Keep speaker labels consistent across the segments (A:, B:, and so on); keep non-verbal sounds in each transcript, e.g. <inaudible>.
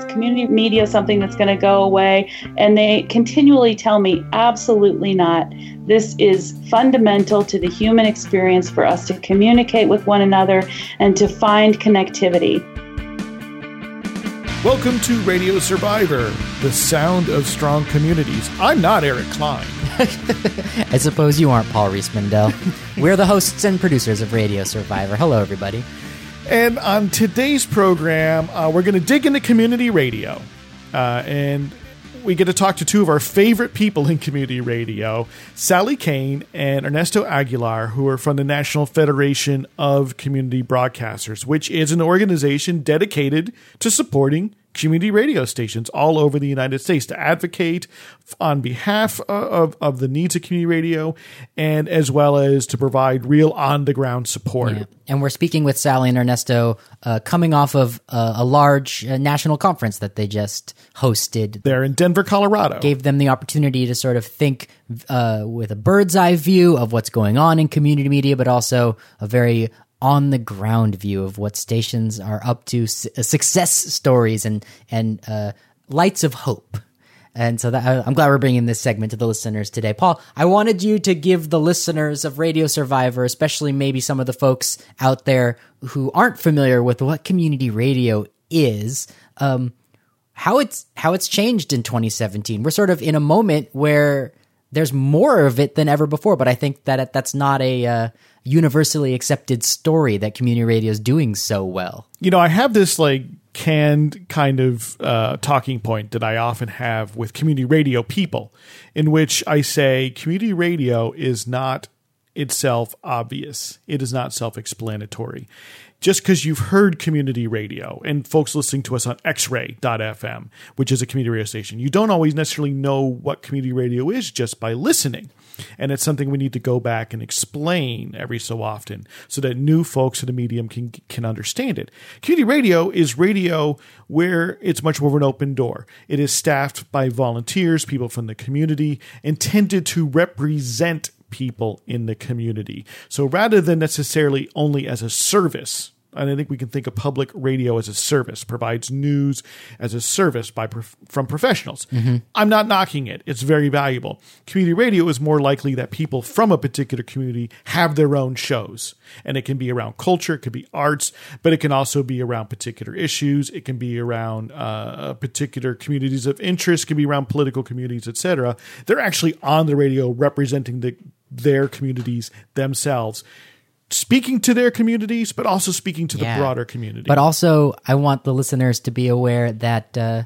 A: is community media something that's going to go away? And they continually tell me, absolutely not. This is fundamental to the human experience for us to communicate with one another and to find connectivity.
B: Welcome to Radio Survivor, the sound of strong communities. I'm not Eric Klein. <laughs>
C: I suppose you aren't Paul Riismandel. <laughs> We're the hosts and producers of Radio Survivor. Hello, everybody.
B: And on today's program, uh, we're going to dig into community radio. Uh, and we get to talk to two of our favorite people in community radio, Sally Kane and Ernesto Aguilar, who are from the National Federation of Community Broadcasters, which is an organization dedicated to supporting community radio stations all over the United States to advocate on behalf of, of the needs of community radio and as well as to provide real on the ground support. Yeah.
C: And we're speaking with Sally and Ernesto uh, coming off of uh, a large uh, national conference that they just hosted.
B: They're in Denver, Colorado.
C: Gave them the opportunity to sort of think uh, with a bird's eye view of what's going on in community media, but also a very on the ground view of what stations are up to, uh, success stories and and uh, lights of hope. And so that, I'm glad we're bringing this segment to the listeners today. Paul, I wanted you to give the listeners of Radio Survivor, especially maybe some of the folks out there who aren't familiar with what community radio is, um, how it's how it's changed in 2017. We're sort of in a moment where there's more of it than ever before, but I think that that's not a uh, universally accepted story that community radio is doing so well.
B: You know, I have this like canned kind of uh, talking point that I often have with community radio people, in which I say community radio is not itself obvious. It is not self explanatory. Just because you've heard community radio and folks listening to us on xray.fm, which is a community radio station, you don't always necessarily know what community radio is just by listening. And it's something we need to go back and explain every so often so that new folks in the medium can can understand it. Community radio is radio where it's much more of an open door. It is staffed by volunteers, people from the community, intended to represent people in the community. So rather than necessarily only as a service, and I think we can think of public radio as a service, provides news as a service by from professionals. Mm-hmm. I'm not knocking it; it's very valuable. Community radio is more likely that people from a particular community have their own shows, and it can be around culture, it could be arts, but it can also be around particular issues. It can be around uh, particular communities of interest, it can be around political communities, etc. They're actually on the radio representing the their communities themselves speaking to their communities, but also speaking to yeah. the broader community.
C: But also, I want the listeners to be aware that uh,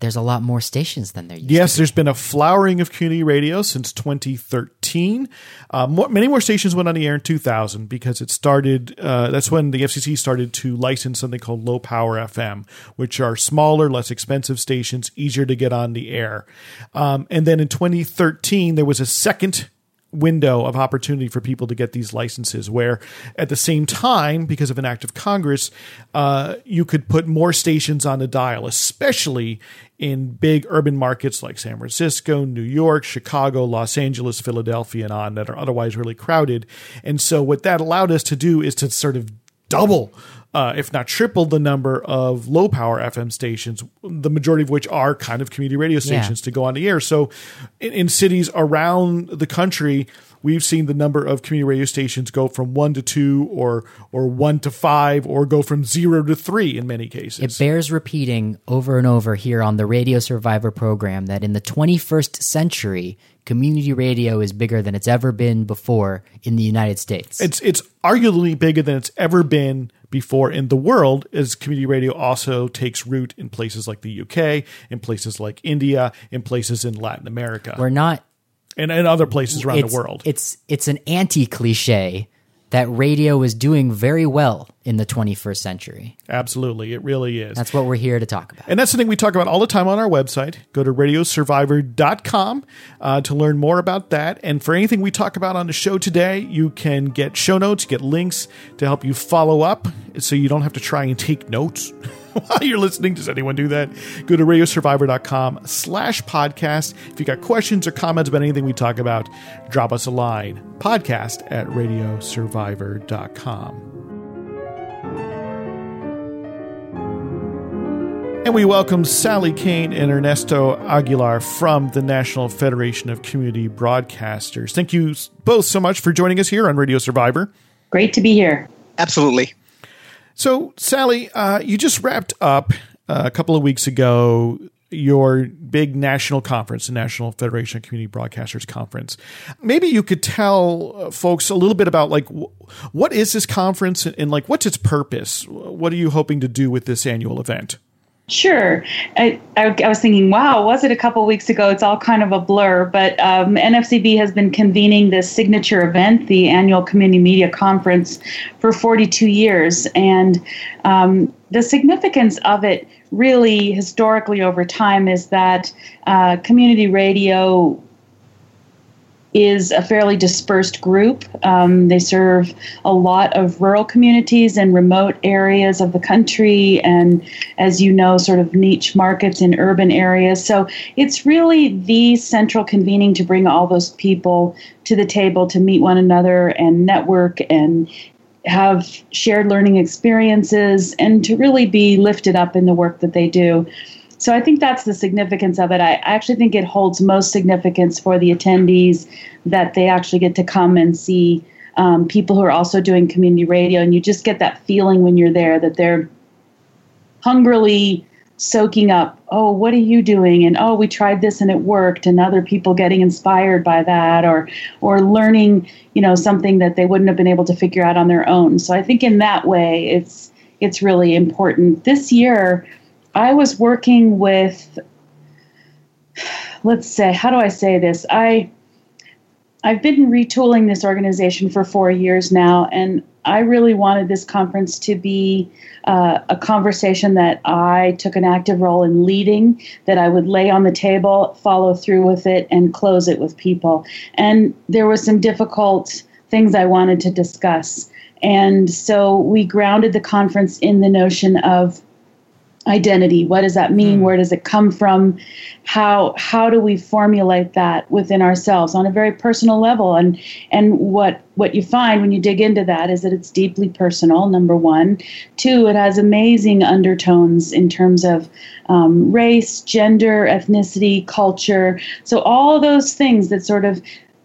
C: there's a lot more stations than there used to.
B: yes,
C: to
B: there's been a flowering of community radio since 2013. Uh, more, many more stations went on the air in 2000 because it started, uh, that's when the FCC started to license something called low power FM, which are smaller, less expensive stations, easier to get on the air. Um, and then in 2013, there was a second window of opportunity for people to get these licenses where at the same time because of an act of congress uh, you could put more stations on the dial especially in big urban markets like san francisco new york chicago los angeles philadelphia and on that are otherwise really crowded. And so what that allowed us to do is to sort of double uh, if not triple the number of low power FM stations, the majority of which are kind of community radio stations yeah. to go on the air. So in, in, cities around the country, we've seen the number of community radio stations go from one to two or or one to five or go from zero to three in many cases.
C: It bears repeating over and over here on the Radio Survivor program that in the 21st century, community radio is bigger than it's ever been before in the United States.
B: It's it's arguably bigger than it's ever been before in the world as community radio also takes root in places like the UK, in places like India, in places in Latin America.
C: We're not
B: and, and other places around the world.
C: It's it's an anti cliche that radio is doing very well in the 21st century.
B: Absolutely, it really is.
C: That's what we're here to talk about.
B: And that's the thing we talk about all the time on our website. Go to radiosurvivor.com uh, to learn more about that. And for anything we talk about on the show today, you can get show notes, get links to help you follow up so you don't have to try and take notes. <laughs> <laughs> while you're listening. Does anyone do that? Go to radiosurvivor.com slash podcast. If you got questions or comments about anything we talk about, drop us a line. Podcast at radiosurvivor.com. And we welcome Sally Kane and Ernesto Aguilar from the National Federation of Community Broadcasters. Thank you both so much for joining us here on Radio Survivor.
A: Great to be here.
D: Absolutely.
B: So, Sally, uh, you just wrapped up uh, a couple of weeks ago your big national conference, the National Federation of Community Broadcasters Conference. Maybe you could tell uh, folks a little bit about like w- what is this conference and, and like what's its purpose? What are you hoping to do with this annual event?
A: Sure. I, I, I, was thinking, wow, was it a couple weeks ago? It's all kind of a blur. But um, NFCB has been convening this signature event, the annual Community Media Conference, for 42 years. And um, the significance of it, really, historically over time, is that uh, community radio is a fairly dispersed group. Um, they serve a lot of rural communities and remote areas of the country, and as you know, sort of niche markets in urban areas. So it's really the central convening to bring all those people to the table to meet one another and network and have shared learning experiences and to really be lifted up in the work that they do. So I think that's the significance of it. I actually think it holds most significance for the attendees that they actually get to come and see um, people who are also doing community radio, and you just get that feeling when you're there that they're hungrily soaking up oh what are you doing? And oh we tried this and it worked. And other people getting inspired by that or or learning you know something that they wouldn't have been able to figure out on their own. So i think in that way it's it's really important. This year I was working with, let's say, how do I say this? I I've been retooling this organization for four years now, and I really wanted this conference to be uh, a conversation that I took an active role in leading, that I would lay on the table, follow through with it, and close it with people. And there were some difficult things I wanted to discuss. And so we grounded the conference in the notion of identity. What does that mean? Mm. where does it come from? How how do we formulate that within ourselves on a very personal level? And and what what you find when you dig into that is that it's deeply personal number one. Two it has amazing undertones in terms of um, race gender ethnicity culture. So all those things that sort of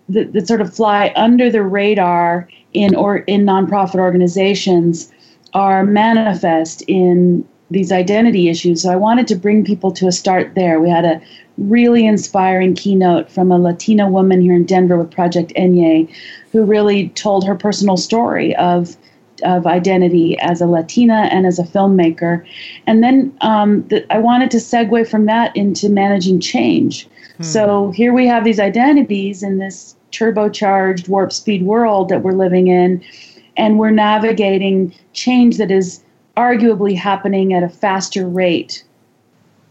A: that, that sort of fly under the radar in or in nonprofit organizations are manifest in these identity issues. So I wanted to bring people to a start there. We had a really inspiring keynote from a Latina woman here in Denver with Project Enye, who really told her personal story of of identity as a Latina and as a filmmaker. And then um, the, I wanted to segue from that into managing change. Hmm. So here we have these identities in this turbocharged warp speed world that we're living in, and we're navigating change that is arguably happening at a faster rate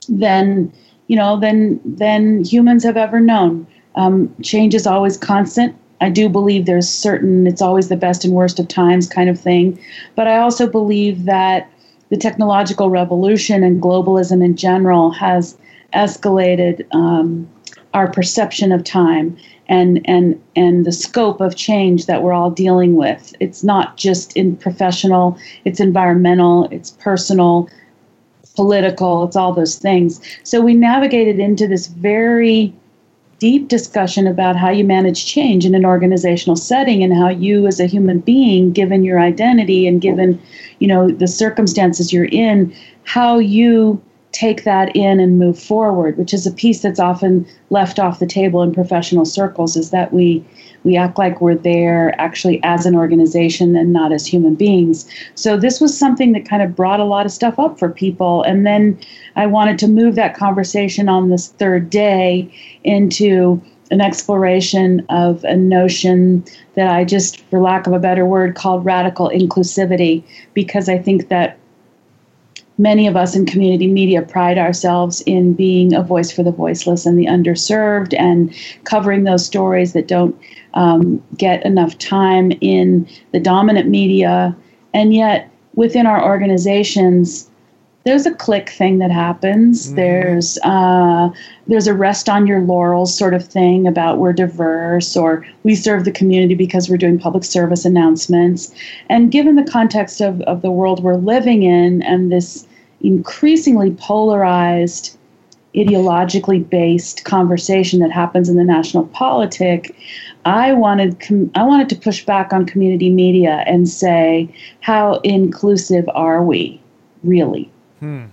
A: than you know than than humans have ever known. Um, change is always constant. I do believe there's certain it's always the best and worst of times kind of thing, but I also believe that the technological revolution and globalism in general has escalated um, our perception of time and and and the scope of change that we're all dealing with. It's not just in professional, it's environmental, it's personal, political, it's all those things. So we navigated into this very deep discussion about how you manage change in an organizational setting and how you as a human being given your identity and given you know the circumstances you're in how you take that in and move forward, which is a piece that's often left off the table in professional circles, is that we we act like we're there actually as an organization and not as human beings. So this was something that kind of brought a lot of stuff up for people. And then I wanted to move that conversation on this third day into an exploration of a notion that I just, for lack of a better word, called radical inclusivity, because I think that many of us in community media pride ourselves in being a voice for the voiceless and the underserved and covering those stories that don't um, get enough time in the dominant media. And yet, within our organizations, there's a click thing that happens. Mm-hmm. There's uh, there's a rest on your laurels sort of thing about we're diverse or we serve the community because we're doing public service announcements. And given the context of, of the world we're living in and this increasingly polarized, ideologically based conversation that happens in the national politic, I wanted com- I wanted to push back on community media and say, how inclusive are we, really? Hmm.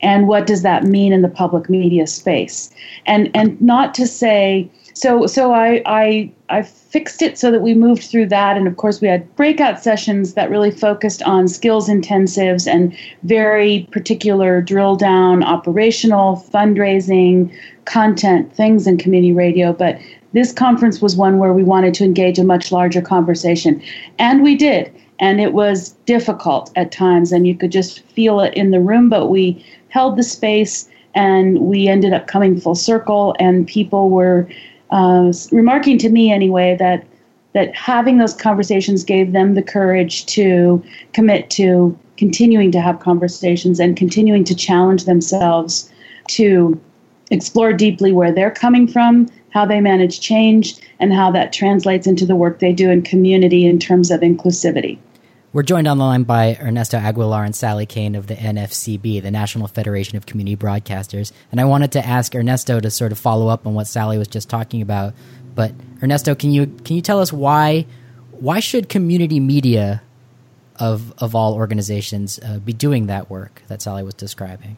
A: And what does that mean in the public media space? And and not to say so so I I I fixed it so that we moved through that. And of course we had breakout sessions that really focused on skills intensives and very particular drill down operational fundraising content things in community radio. But this conference was one where we wanted to engage a much larger conversation. And we did. And it was difficult at times and you could just feel it in the room but we held the space and we ended up coming full circle and people were uh, remarking to me anyway that that having those conversations gave them the courage to commit to continuing to have conversations and continuing to challenge themselves to explore deeply where they're coming from, how they manage change, and how that translates into the work they do in community in terms of inclusivity.
C: We're joined on the line by Ernesto Aguilar and Sally Kane of the NFCB, the National Federation of Community Broadcasters. And I wanted to ask Ernesto to sort of follow up on what Sally was just talking about. But Ernesto, can you can you tell us why why should community media of of all organizations uh, be doing that work that Sally was describing?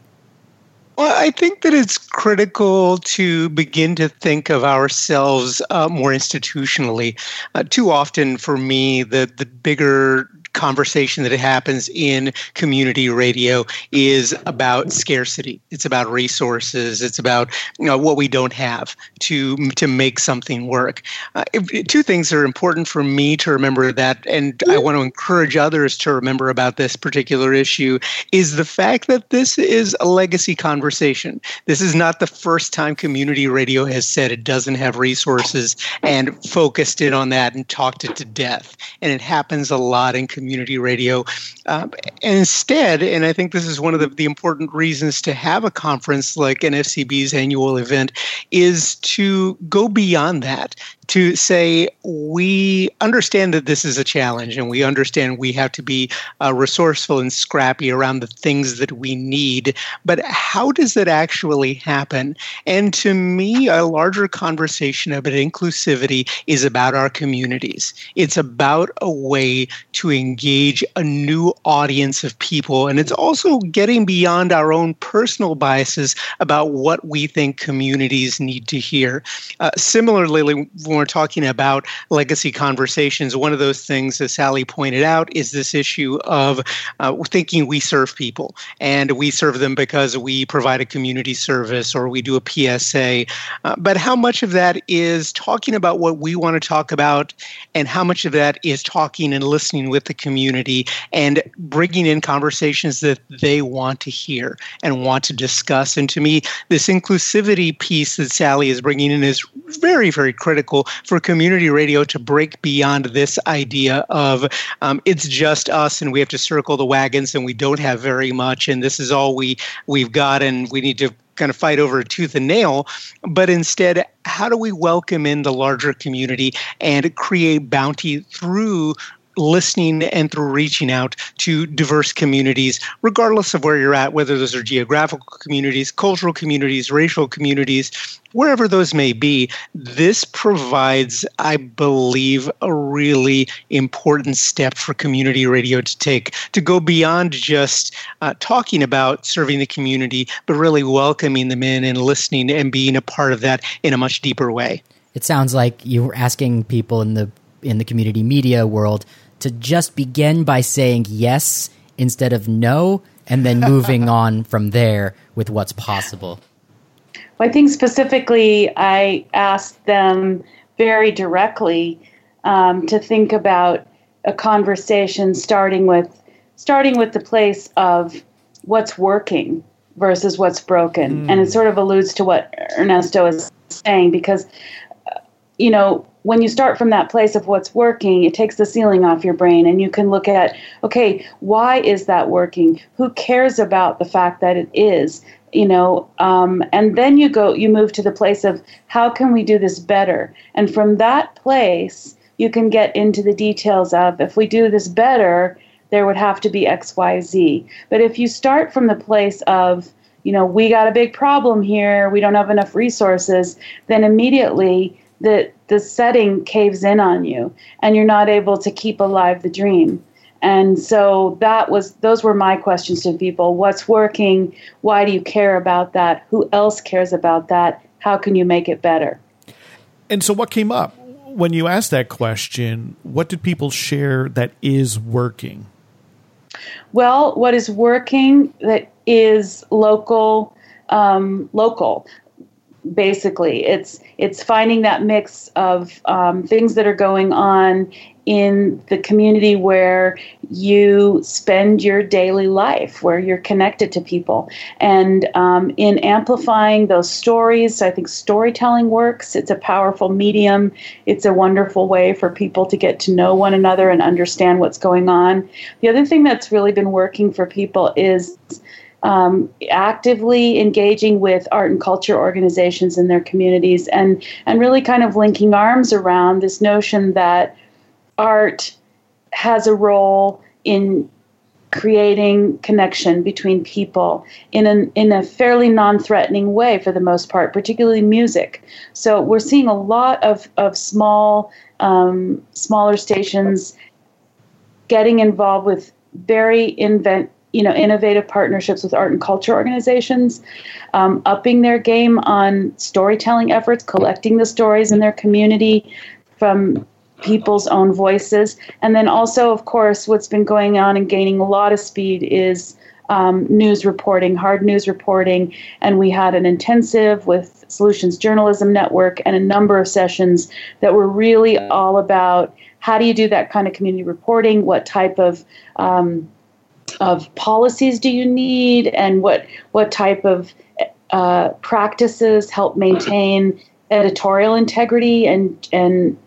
D: Well, I think that it's critical to begin to think of ourselves uh, more institutionally. Uh, too often, for me, the the bigger conversation that happens in community radio is about scarcity. It's about resources. It's about you know, what we don't have to to make something work. Uh, two things are important for me to remember that, and I want to encourage others to remember about this particular issue is the fact that this is a legacy conversation. This is not the first time community radio has said it doesn't have resources and focused in on that and talked it to death. And it happens a lot in community radio. Um, and instead, and I think this is one of the, the important reasons to have a conference like NFCB's annual event, is to go beyond that, to say we understand that this is a challenge and we understand we have to be uh, resourceful and scrappy around the things that we need. But how does that actually happen? And to me a larger conversation about inclusivity is about our communities. It's about a way to engage a new audience of people and it's also getting beyond our own personal biases about what we think communities need to hear uh, similarly when we're talking about legacy conversations, one of those things, as Sally pointed out, is this issue of uh, thinking we serve people and we serve them because we provide a community service or we do a PSA. Uh, but how much of that is talking about what we want to talk about, and how much of that is talking and listening with the community and bringing in conversations that they want to hear and want to discuss? And to me, this inclusivity piece that Sally is bringing in is very, very critical for community radio to break beyond this idea of um, it's just us and we have to circle the wagons and we don't have very much and this is all we we've got and we need to kind of fight over tooth and nail, but instead, how do we welcome in the larger community and create bounty through listening and through reaching out to diverse communities, regardless of where you're at, whether those are geographical communities, cultural communities, racial communities, wherever those may be. This provides, I believe, a really important step for community radio to take to go beyond just uh, talking about serving the community, but really welcoming them in and listening and being a part of that in a much deeper way.
C: It sounds like you were asking people in the in the community media world to just begin by saying yes instead of no and then moving <laughs> on from there with what's possible?
A: Well, I think specifically, I asked them very directly um, to think about a conversation starting with starting with the place of what's working versus what's broken, mm. and it sort of alludes to what Ernesto is saying because you know when you start from that place of what's working, it takes the ceiling off your brain and you can look at, okay, why is that working? Who cares about the fact that it is? You know, um, and then you go, you move to the place of how can we do this better? And from that place, you can get into the details of if we do this better, there would have to be XYZ. But if you start from the place of, you know, we got a big problem here, we don't have enough resources, then immediately the the setting caves in on you and you're not able to keep alive the dream. And so that was those were my questions to people. What's working? Why do you care about that? Who else cares about that? How can you make it better?
B: And so what came up when you asked that question? What did people share that is working?
A: Well, what is working that is local um, local basically it's it's finding that mix of um, things that are going on in the community where you spend your daily life, where you're connected to people, and um, in amplifying those stories. I think storytelling works. It's a powerful medium. It's a wonderful way for people to get to know one another and understand what's going on. The other thing that's really been working for people is um, actively engaging with art and culture organizations in their communities and, and really kind of linking arms around this notion that art has a role in creating connection between people in an in a fairly non-threatening way for the most part, particularly music. So we're seeing a lot of of small um, smaller stations getting involved with very invent you know innovative partnerships with art and culture organizations um, upping their game on storytelling efforts collecting the stories in their community from people's own voices. And then also of course what's been going on and gaining a lot of speed is um, news reporting hard news reporting. And we had an intensive with solutions journalism network and a number of sessions that were really all about how do you do that kind of community reporting? What type of um, of policies do you need and what what type of uh, practices help maintain editorial integrity and and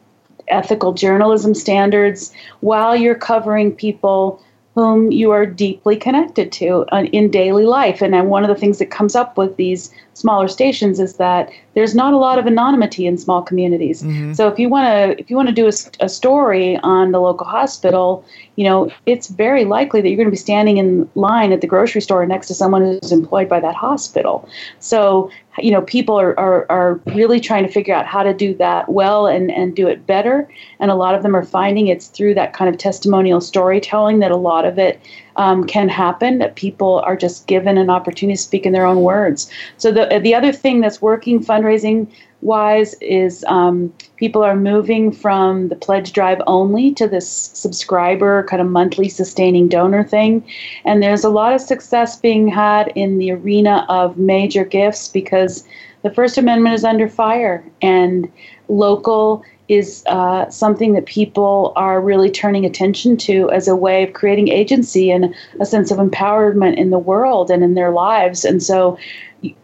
A: ethical journalism standards while you're covering people whom you are deeply connected to uh, in daily life. And one of the things that comes up with these smaller stations is that there's not a lot of anonymity in small communities. Mm-hmm. So if you want to if you want to do a, a, story on the local hospital, you know, it's very likely that you're going to be standing in line at the grocery store next to someone who's employed by that hospital. So you know, people are, are, are really trying to figure out how to do that well and, and do it better. And a lot of them are finding it's through that kind of testimonial storytelling that a lot of it um, can happen, that people are just given an opportunity to speak in their own words. So the, the other thing that's working fundraising wise is um, people are moving from the pledge drive only to this subscriber kind of monthly sustaining donor thing and there's a lot of success being had in the arena of major gifts because the first amendment is under fire and local is uh, something that people are really turning attention to as a way of creating agency and a sense of empowerment in the world and in their lives and so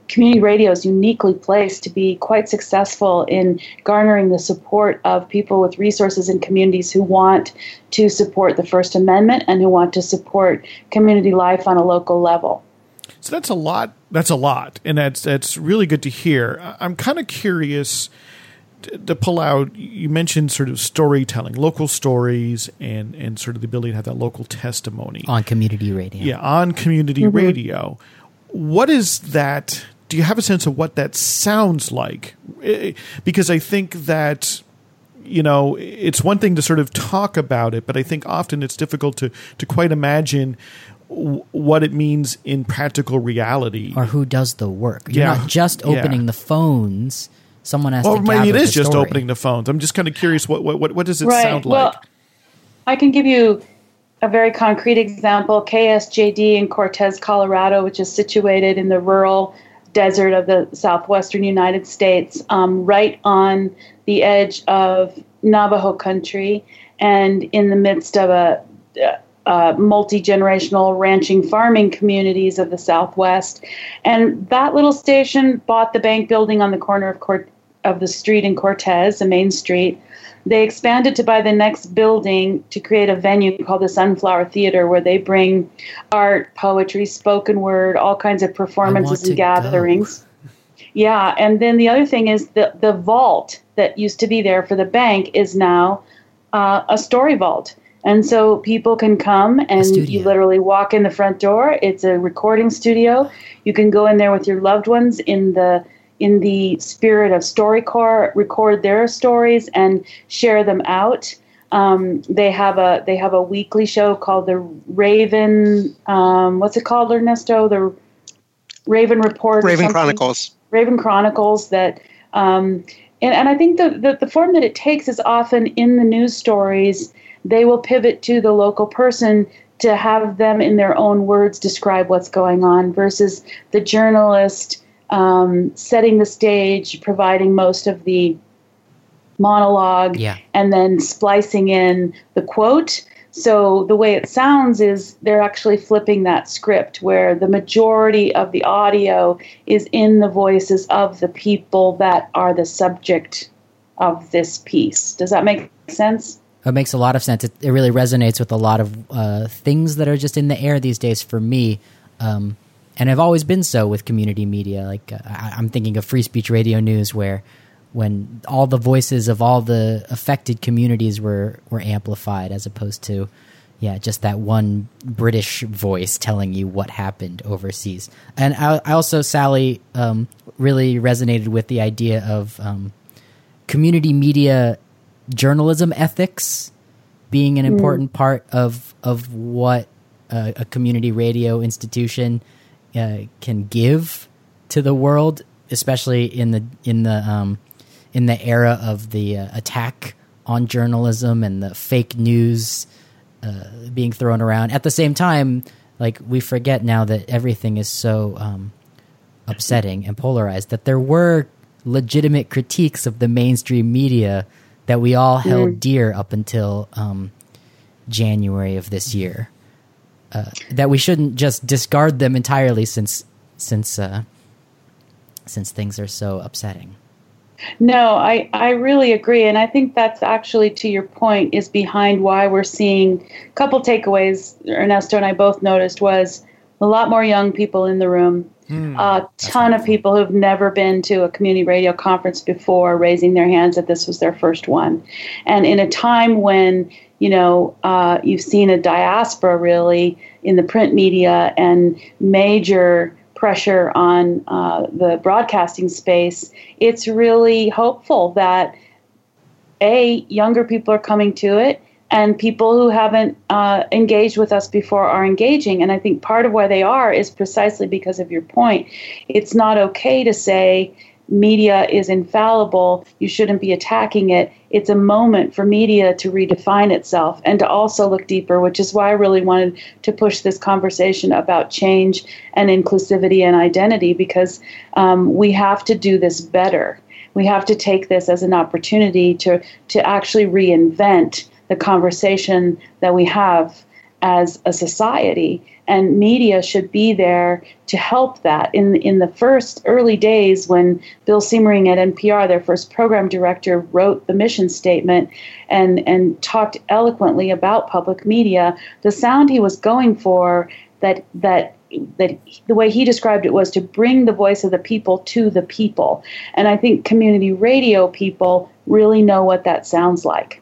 A: community radio is uniquely placed to be quite successful in garnering the support of people with resources and communities who want to support the First Amendment and who want to support community life on a local level.
B: So that's a lot. That's a lot, and that's that's really good to hear. I'm kind of curious to pull out. You mentioned sort of storytelling, local stories, and and sort of the ability to have that local testimony
C: on community radio.
B: Yeah, on community mm-hmm. radio. What is that? do you have a sense of what that sounds like? Because I think that you know it's one thing to sort of talk about it, but I think often it's difficult to to quite imagine what it means in practical reality
C: or who does the work. You're yeah. not just opening yeah. the phones. Someone has
B: well,
C: to.
B: maybe it is just
C: story.
B: opening the phones. I'm just kind of curious. What what what does it right. sound
A: well,
B: like?
A: I can give you a very concrete example. KSJD in Cortez, Colorado, which is situated in the rural desert of the southwestern United States, um, right on the edge of Navajo country and in the midst of a, a multi generational ranching farming communities of the Southwest. And that little station bought the bank building on the corner of, Cort- of the street in Cortez, the main street, they expanded to buy the next building to create a venue called the Sunflower Theater, where they bring art, poetry, spoken word, all kinds of performances and gatherings. Go. Yeah, and then the other thing is the the vault that used to be there for the bank is now uh, a story vault. And so people can come and you literally walk in the front door. It's a recording studio. You can go in there with your loved ones in the in the spirit of StoryCorps, record their stories and share them out. Um, they have a they have a weekly show called the Raven. Um, what's it called, Ernesto? The Raven Report.
D: Raven Chronicles.
A: Raven Chronicles. That um, and, and I think the, the the form that it takes is often in the news stories. They will pivot to the local person to have them in their own words describe what's going on versus the journalist um, setting the stage, providing most of the monologue,
C: yeah.
A: and then splicing in the quote. So the way it sounds is they're actually flipping that script where the majority of the audio is in the voices of the people that are the subject of this piece. Does that make sense?
C: It makes a lot of sense. It, it really resonates with a lot of uh, things that are just in the air these days for me. Um, and I've always been so with community media. Like uh, I, I'm thinking of Free Speech Radio News, where when all the voices of all the affected communities were were amplified, as opposed to yeah, just that one British voice telling you what happened overseas. And I, I also, Sally, um, really resonated with the idea of um, community media journalism ethics being an mm. important part of of what a, a community radio institution uh, can give to the world, especially in the in the um, in the era of the uh, attack on journalism and the fake news uh, being thrown around. At the same time, like we forget now that everything is so um, upsetting and polarized that there were legitimate critiques of the mainstream media that we all held mm. dear up until um, January of this year uh, that we shouldn't just discard them entirely since since uh, since things are so upsetting.
A: No, I, I really agree. And I think that's actually, to your point, is behind why we're seeing a couple takeaways Ernesto and I both noticed was a lot more young people in the room, mm, a ton of people who've never been to a community radio conference before raising their hands that this was their first one. And in a time when you know, uh, you've seen a diaspora really in the print media and major pressure on uh, the broadcasting space. It's really hopeful that a younger people are coming to it and people who haven't uh, engaged with us before are engaging. And I think part of why they are is precisely because of your point. It's not okay to say, media is infallible, you shouldn't be attacking it. It's a moment for media to redefine itself and to also look deeper, which is why I really wanted to push this conversation about change and inclusivity and identity because um, we have to do this better. We have to take this as an opportunity to, to actually reinvent the conversation that we have as a society and media should be there to help that. In in the first early days, when Bill Siemering at NPR, their first program director, wrote the mission statement and and talked eloquently about public media, the sound he was going for that that that the way he described it was to bring the voice of the people to the people. And I think community radio people really know what that sounds like.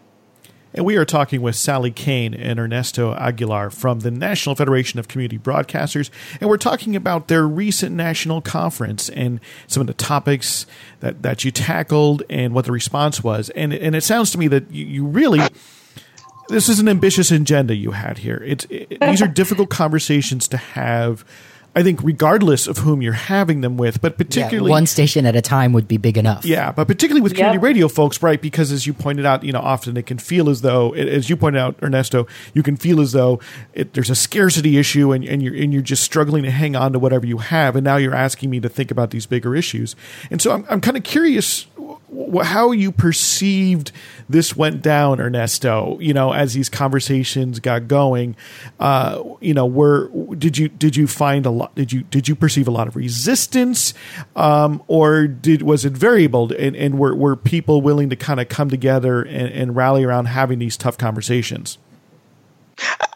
B: And we are talking with Sally Kane and Ernesto Aguilar from the National Federation of Community Broadcasters. And we're talking about their recent national conference and some of the topics that, that you tackled and what the response was. And, and it sounds to me that you, you really this is an ambitious agenda you had here. It's it, these are <laughs> difficult conversations to have I think regardless of whom you're having them with, but particularly
C: yeah, one station at a time would be big enough.
B: Yeah, but particularly with community yep. radio folks, right? Because as you pointed out, you know, often it can feel as though, as you pointed out, Ernesto, you can feel as though it, there's a scarcity issue, and, and you're and you're just struggling to hang on to whatever you have, and now you're asking me to think about these bigger issues, and so I'm I'm kind of curious how you perceived this went down, Ernesto. You know, as these conversations got going, uh, you know, were did you did you find a lot? Did you did you perceive a lot of resistance, um, or did was it variable? And, and were were people willing to kind of come together and, and rally around having these tough conversations?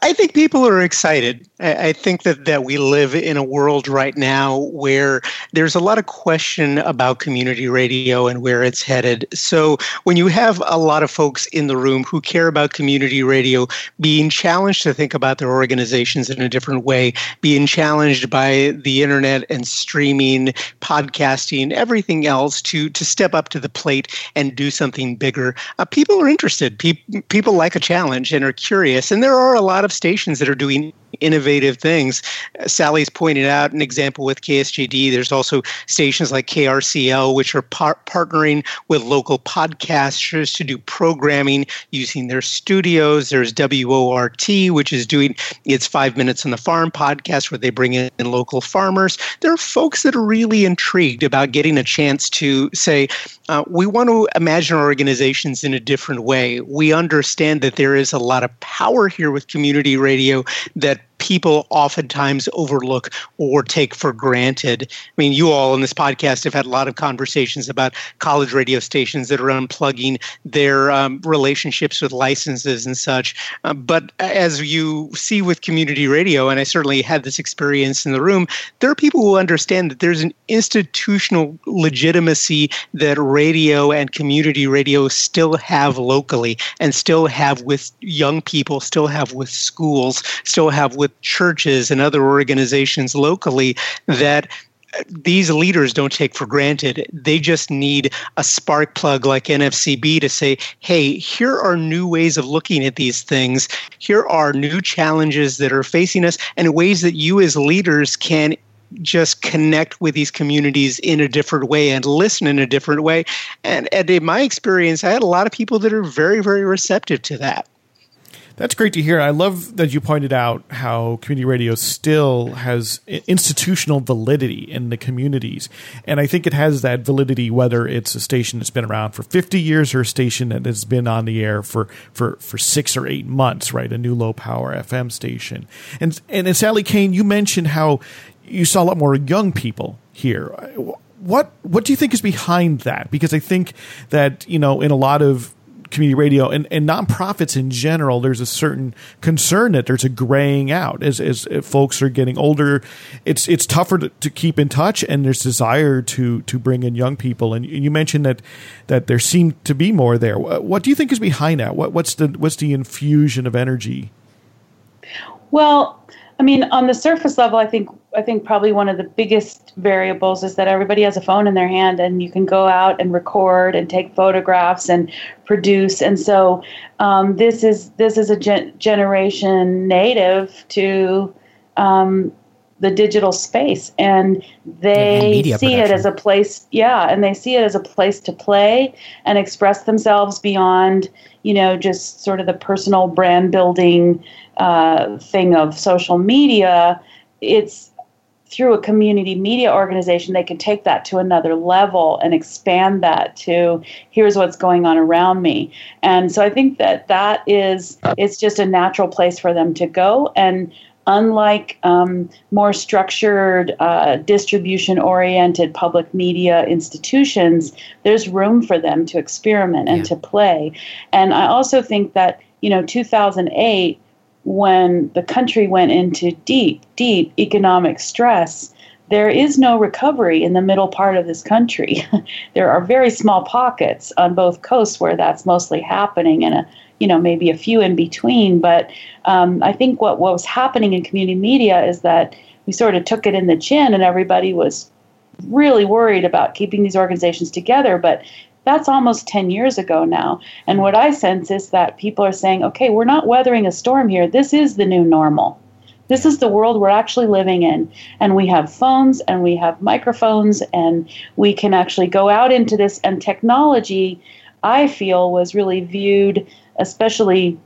D: I think people are excited. I think that, that we live in a world right now where there's a lot of question about community radio and where it's headed. So when you have a lot of folks in the room who care about community radio being challenged to think about their organizations in a different way, being challenged by the internet and streaming, podcasting, everything else to to step up to the plate and do something bigger, uh, people are interested. Pe- people like a challenge and are curious, and there are a lot of stations that are doing innovative things. Sally's pointed out an example with KSJD. There's also stations like KRCL, which are par- partnering with local podcasters to do programming using their studios. There's WORT, which is doing its Five Minutes on the Farm podcast, where they bring in local farmers. There are folks that are really intrigued about getting a chance to say, uh, we want to imagine our organizations in a different way. We understand that there is a lot of power here with community radio that people oftentimes overlook or take for granted. I mean, you all in this podcast have had a lot of conversations about college radio stations that are unplugging their um, relationships with licenses and such. Uh, but as you see with community radio, and I certainly had this experience in the room, there are people who understand that there's an institutional legitimacy that radio and community radio still have locally and still have with young people, still have with schools, still have with churches and other organizations locally that these leaders don't take for granted. They just need a spark plug like NFCB to say, hey, here are new ways of looking at these things. Here are new challenges that are facing us and ways that you as leaders can just connect with these communities in a different way and listen in a different way. And, and in my experience, I had a lot of people that are very, very receptive to that.
B: That's great to hear. I love that you pointed out how community radio still has institutional validity in the communities. And I think it has that validity whether it's a station that's been around for 50 years or a station that has been on the air for, for, for six or eight months, right? A new low power FM station. And, and, and Sally Kane, you mentioned how you saw a lot more young people here. What, what do you think is behind that? Because I think that, you know, in a lot of community radio and, and nonprofits in general, there's a certain concern that there's a graying out as, as folks are getting older. It's it's tougher to, to, keep in touch, and there's desire to to bring in young people. And you mentioned that that there seemed to be more there. What do you think is behind that? What, what's the what's the infusion of energy?
A: Well, I mean, on the surface level, I think I think probably one of the biggest variables is that everybody has a phone in their hand, and you can go out and record and take photographs and produce. And so, um, this is this is a gen- generation native to um, the digital space, and they and see it as a place. Yeah, and they see it as a place to play and express themselves beyond, you know, just sort of the personal brand building uh, thing of social media, it's through a community media organization, they can take that to another level and expand that to here's what's going on around me. And so I think that that is it's just a natural place for them to go. And unlike um, more structured, uh, distribution oriented public media institutions, there's room for them to experiment and yeah. to play. And I also think that, you know, 2008 when the country went into deep, deep economic stress, there is no recovery in the middle part of this country. <laughs> there are very small pockets on both coasts where that's mostly happening, and a you know maybe a few in between. But um, I think what, what was happening in community media is that we sort of took it in the chin, and everybody was really worried about keeping these organizations together. But that's almost 10 years ago now. And what I sense is that people are saying, okay, we're not weathering a storm here. This is the new normal. This is the world we're actually living in. And we have phones and we have microphones and we can actually go out into this. And technology, I feel, was really viewed, especially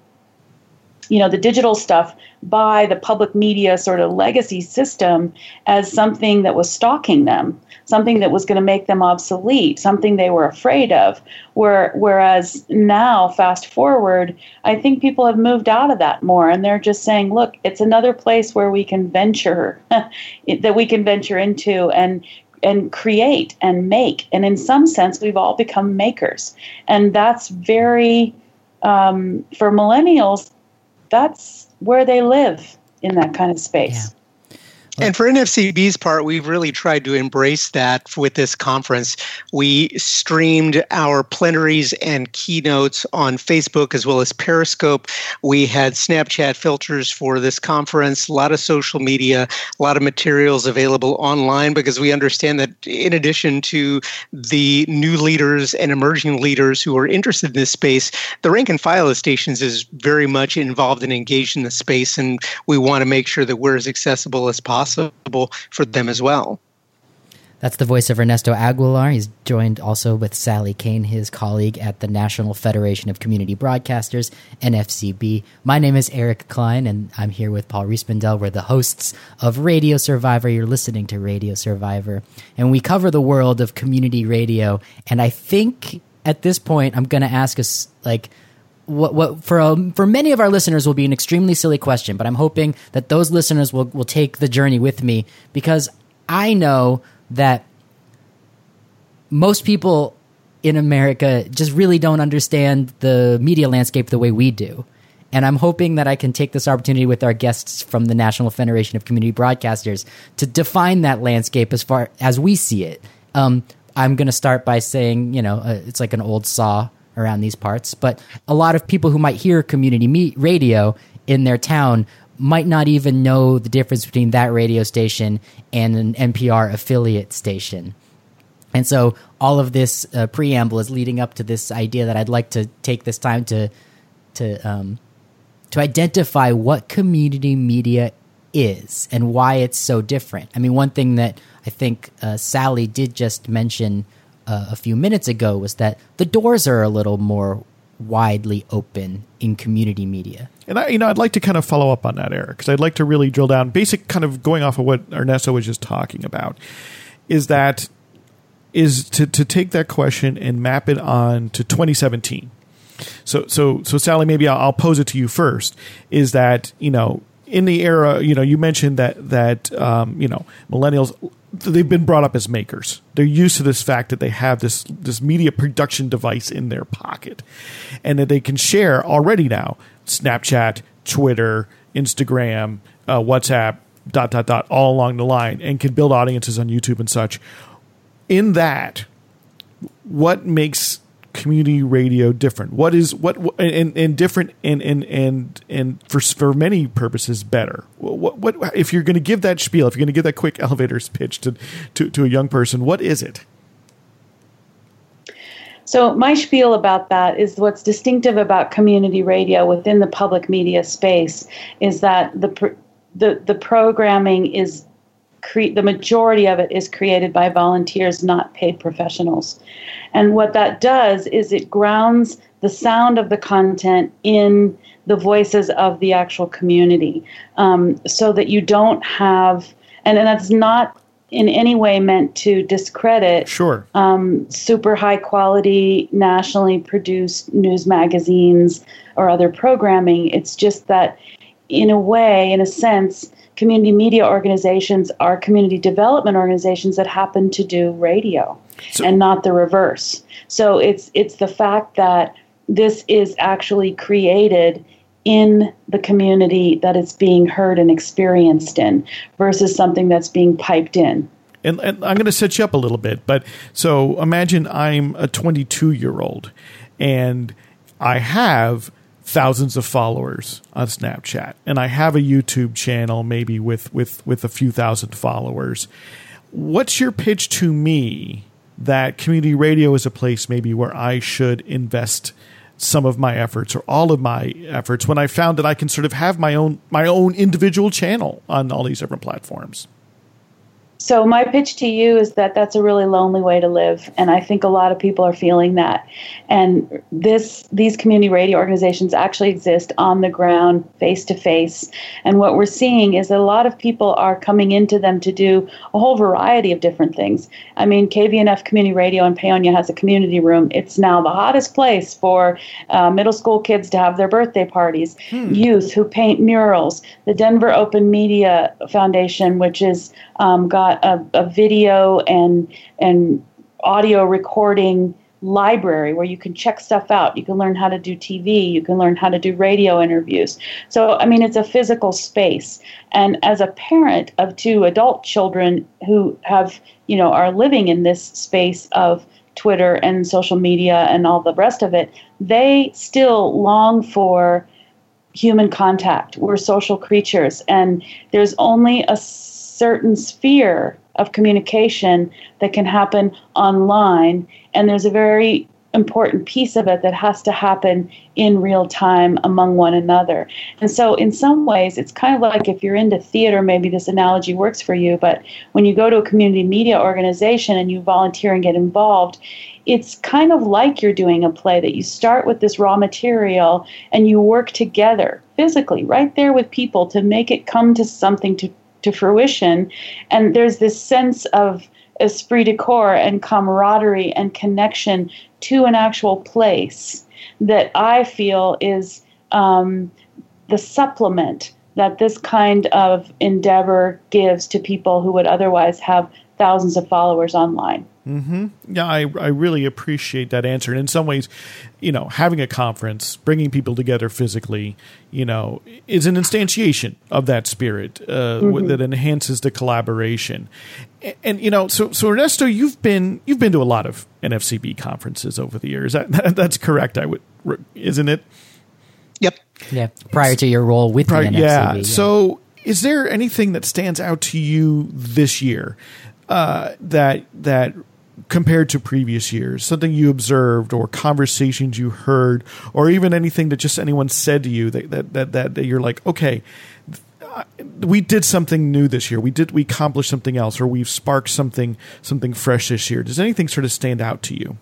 A: you know the digital stuff by the public media sort of legacy system as something that was stalking them something that was going to make them obsolete something they were afraid of. Where, whereas now fast forward i think people have moved out of that more and they're just saying look it's another place where we can venture <laughs> that we can venture into and and create and make. And in some sense we've all become makers. And that's very um, for millennials that's where they live in that kind of space.
D: And for NFCB's part, we've really tried to embrace that with this conference. We streamed our plenaries and keynotes on Facebook as well as Periscope. We had Snapchat filters for this conference, a lot of social media, a lot of materials available online because we understand that in addition to the new leaders and emerging leaders who are interested in this space, the rank and file of stations is very much involved and engaged in the space, and we want to make sure that we're as accessible as possible possible for them as well.
C: That's the voice of Ernesto Aguilar. He's joined also with Sally Kane, his colleague at the National Federation of Community Broadcasters, NFCB. My name is Eric Klein, and I'm here with Paul Riismandel. We're the hosts of Radio Survivor. You're listening to Radio Survivor, and we cover the world of community radio. And I think at this point, I'm going to ask us like what what for um, for many of our listeners will be an extremely silly question, but I'm hoping that those listeners will will take the journey with me because I know that most people in America just really don't understand the media landscape the way we do. And I'm hoping that I can take this opportunity with our guests from the National Federation of Community Broadcasters to define that landscape as far as we see it. Um, I'm going to start by saying, you know, uh, it's like an old saw around these parts, but a lot of people who might hear community radio in their town might not even know the difference between that radio station and an NPR affiliate station. And so all of this uh, preamble is leading up to this idea that I'd like to take this time to to um, to identify what community media is and why it's so different. I mean, one thing that I think uh, Sally did just mention uh, a few minutes ago was that the doors are a little more widely open in community media.
B: And I, you know, I'd like to kind of follow up on that, Eric, because I'd like to really drill down. Basic, kind of going off of what Ernesto was just talking about, is that is to to take that question and map it on to 2017. So, so, so, Sally, maybe I'll, I'll pose it to you first. Is that you know in the era, you know, you mentioned that that um, you know millennials they've been brought up as makers. They're used to this fact that they have this this media production device in their pocket, and that they can share already now Snapchat, Twitter, Instagram, uh, WhatsApp, dot dot dot, all along the line, and can build audiences on YouTube and such. In that, what makes community radio different? What is what and, and different and and and and for for many purposes better? What what if you're going to give that spiel? If you're going to give that quick elevator's pitch to, to to a young person, what is it?
A: So my spiel about that is what's distinctive about community radio within the public media space is that the the the programming is cre- the majority of it is created by volunteers, not paid professionals. And what that does is it grounds the sound of the content in the voices of the actual community um, so that you don't have, and, and that's not in any way meant to discredit
B: sure
A: um, super high quality nationally produced news magazines or other programming it's just that in a way in a sense community media organizations are community development organizations that happen to do radio so, and not the reverse. So it's it's the fact that this is actually created in the community that it's being heard and experienced in versus something that's being piped in.
B: And, and I'm going to set you up a little bit, but so imagine I'm a 22 year old and I have thousands of followers on Snapchat, and I have a YouTube channel maybe with with with a few thousand followers. What's your pitch to me that community radio is a place maybe where I should invest some of my efforts or all of my efforts when I found that I can sort of have my own my own individual channel on all these different platforms?
A: So my pitch to you is that that's a really lonely way to live, and I think a lot of people are feeling that. And this these community radio organizations actually exist on the ground, face to face. And what we're seeing is that a lot of people are coming into them to do a whole variety of different things. I mean, KVNF Community Radio in Paonia has a community room. It's now the hottest place for uh, middle school kids to have their birthday parties. Hmm. Youth who paint murals. The Denver Open Media Foundation, which is um, got a, a video and and audio recording library where you can check stuff out. You can learn how to do TV, you can learn how to do radio interviews. So, I mean, it's a physical space. And as a parent of two adult children who have, you know, are living in this space of Twitter and social media and all the rest of it, they still long for human contact. We're social creatures, and there's only a certain sphere of communication that can happen online, and there's a very important piece of it that has to happen in real time among one another. And so, in some ways, it's kind of like if you're into theater, maybe this analogy works for you, but when you go to a community media organization and you volunteer and get involved, it's kind of like you're doing a play that you start with this raw material and you work together physically right there with people to make it come to something to, to fruition. And there's this sense of esprit de corps and camaraderie and connection to an actual place that I feel is um, the supplement that this kind of endeavor gives to people who would otherwise have thousands of followers online.
B: Mm-hmm. Yeah, I, I really appreciate that answer. And in some ways, you know, having a conference, bringing people together physically, you know, is an instantiation of that spirit uh, mm-hmm. that enhances the collaboration. And, and, you know, so so Ernesto, you've been you've been to a lot of NFCB conferences over the years. That, that, that's correct. I would, isn't it?
D: Yep.
C: Yeah. Prior to your role with Prior, the NFCB.
B: Yeah. yeah. So, is there anything that stands out to you this year uh, that that compared to previous years? Something you observed or conversations you heard or even anything that just anyone said to you that that that, that, you're like, okay, uh, we did something new this year. We did we accomplished something else or we've sparked something something fresh this year. Does anything sort of stand out to you?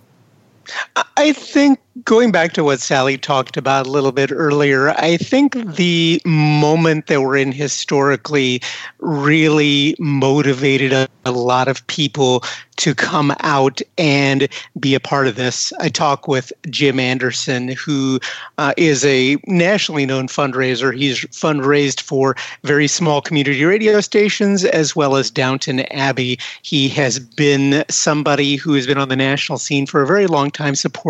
D: I think going back to what Sally talked about a little bit earlier, I think the moment that we're in historically really motivated a, a, lot of people to come out and be a part of this. I talk with Jim Anderson, who uh, is a nationally known fundraiser. He's fundraised for very small community radio stations as well as Downton Abbey. He has been somebody who has been on the national scene for a very long time, supporting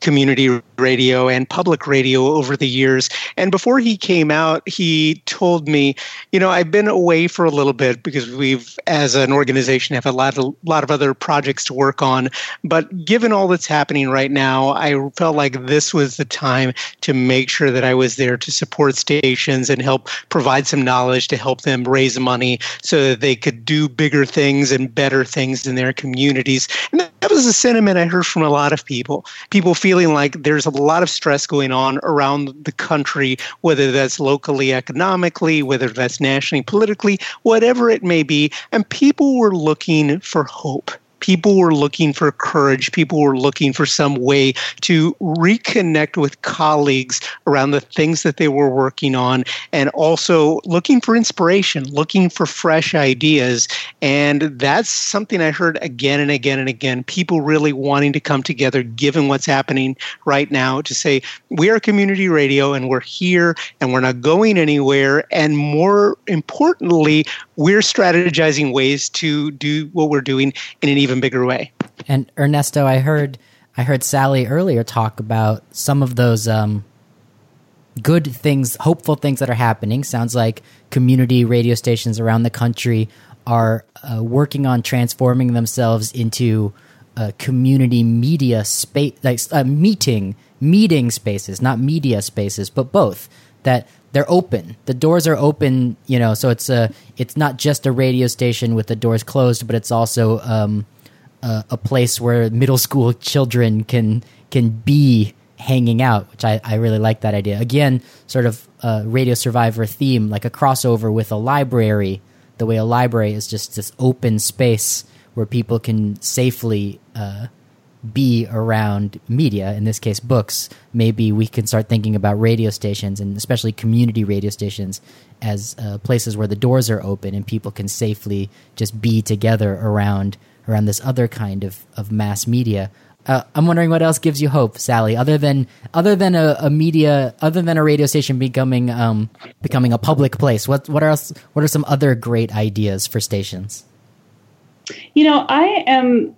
D: community radio and public radio over the years. And before he came out, he told me, you know, I've been away for a little bit because we've, as an organization, have a lot of lot of other projects to work on. But given all that's happening right now, I felt like this was the time to make sure that I was there to support stations and help provide some knowledge to help them raise money so that they could do bigger things and better things in their communities. And that was a sentiment I heard from a lot of people. People feeling like there's a lot of stress going on around the country, whether that's locally economically, whether that's nationally politically, whatever it may be. And people were looking for hope people were looking for courage. People were looking for some way to reconnect with colleagues around the things that they were working on and also looking for inspiration, looking for fresh ideas. And that's something I heard again and again and again. People really wanting to come together, given what's happening right now, to say, we are community radio and we're here and we're not going anywhere. And more importantly, we're strategizing ways to do what we're doing in an even bigger way.
C: And Ernesto, I heard I heard Sally earlier talk about some of those um, good things, hopeful things that are happening. Sounds like community radio stations around the country are uh, working on transforming themselves into uh, community media space, like uh, meeting meeting spaces, not media spaces, but both. That they're open. The doors are open, you know, so it's a it's not just a radio station with the doors closed, but it's also um, a, a, place where middle school <laughs> children can can be hanging out, which I, I really like that idea. Again, sort of a radio survivor theme, like a crossover with a library. The way a library is just this open space where people can safely uh, be around media, in this case books, maybe we can start thinking about radio stations and especially community radio stations as uh, places where the doors are open and people can safely just be together around around this other kind of, of mass media. Uh, I'm wondering what else gives you hope, Sally, other than other than a, a media, other than a radio station becoming um, becoming a public place. What what else? What are some other great ideas for stations?
A: You know, I am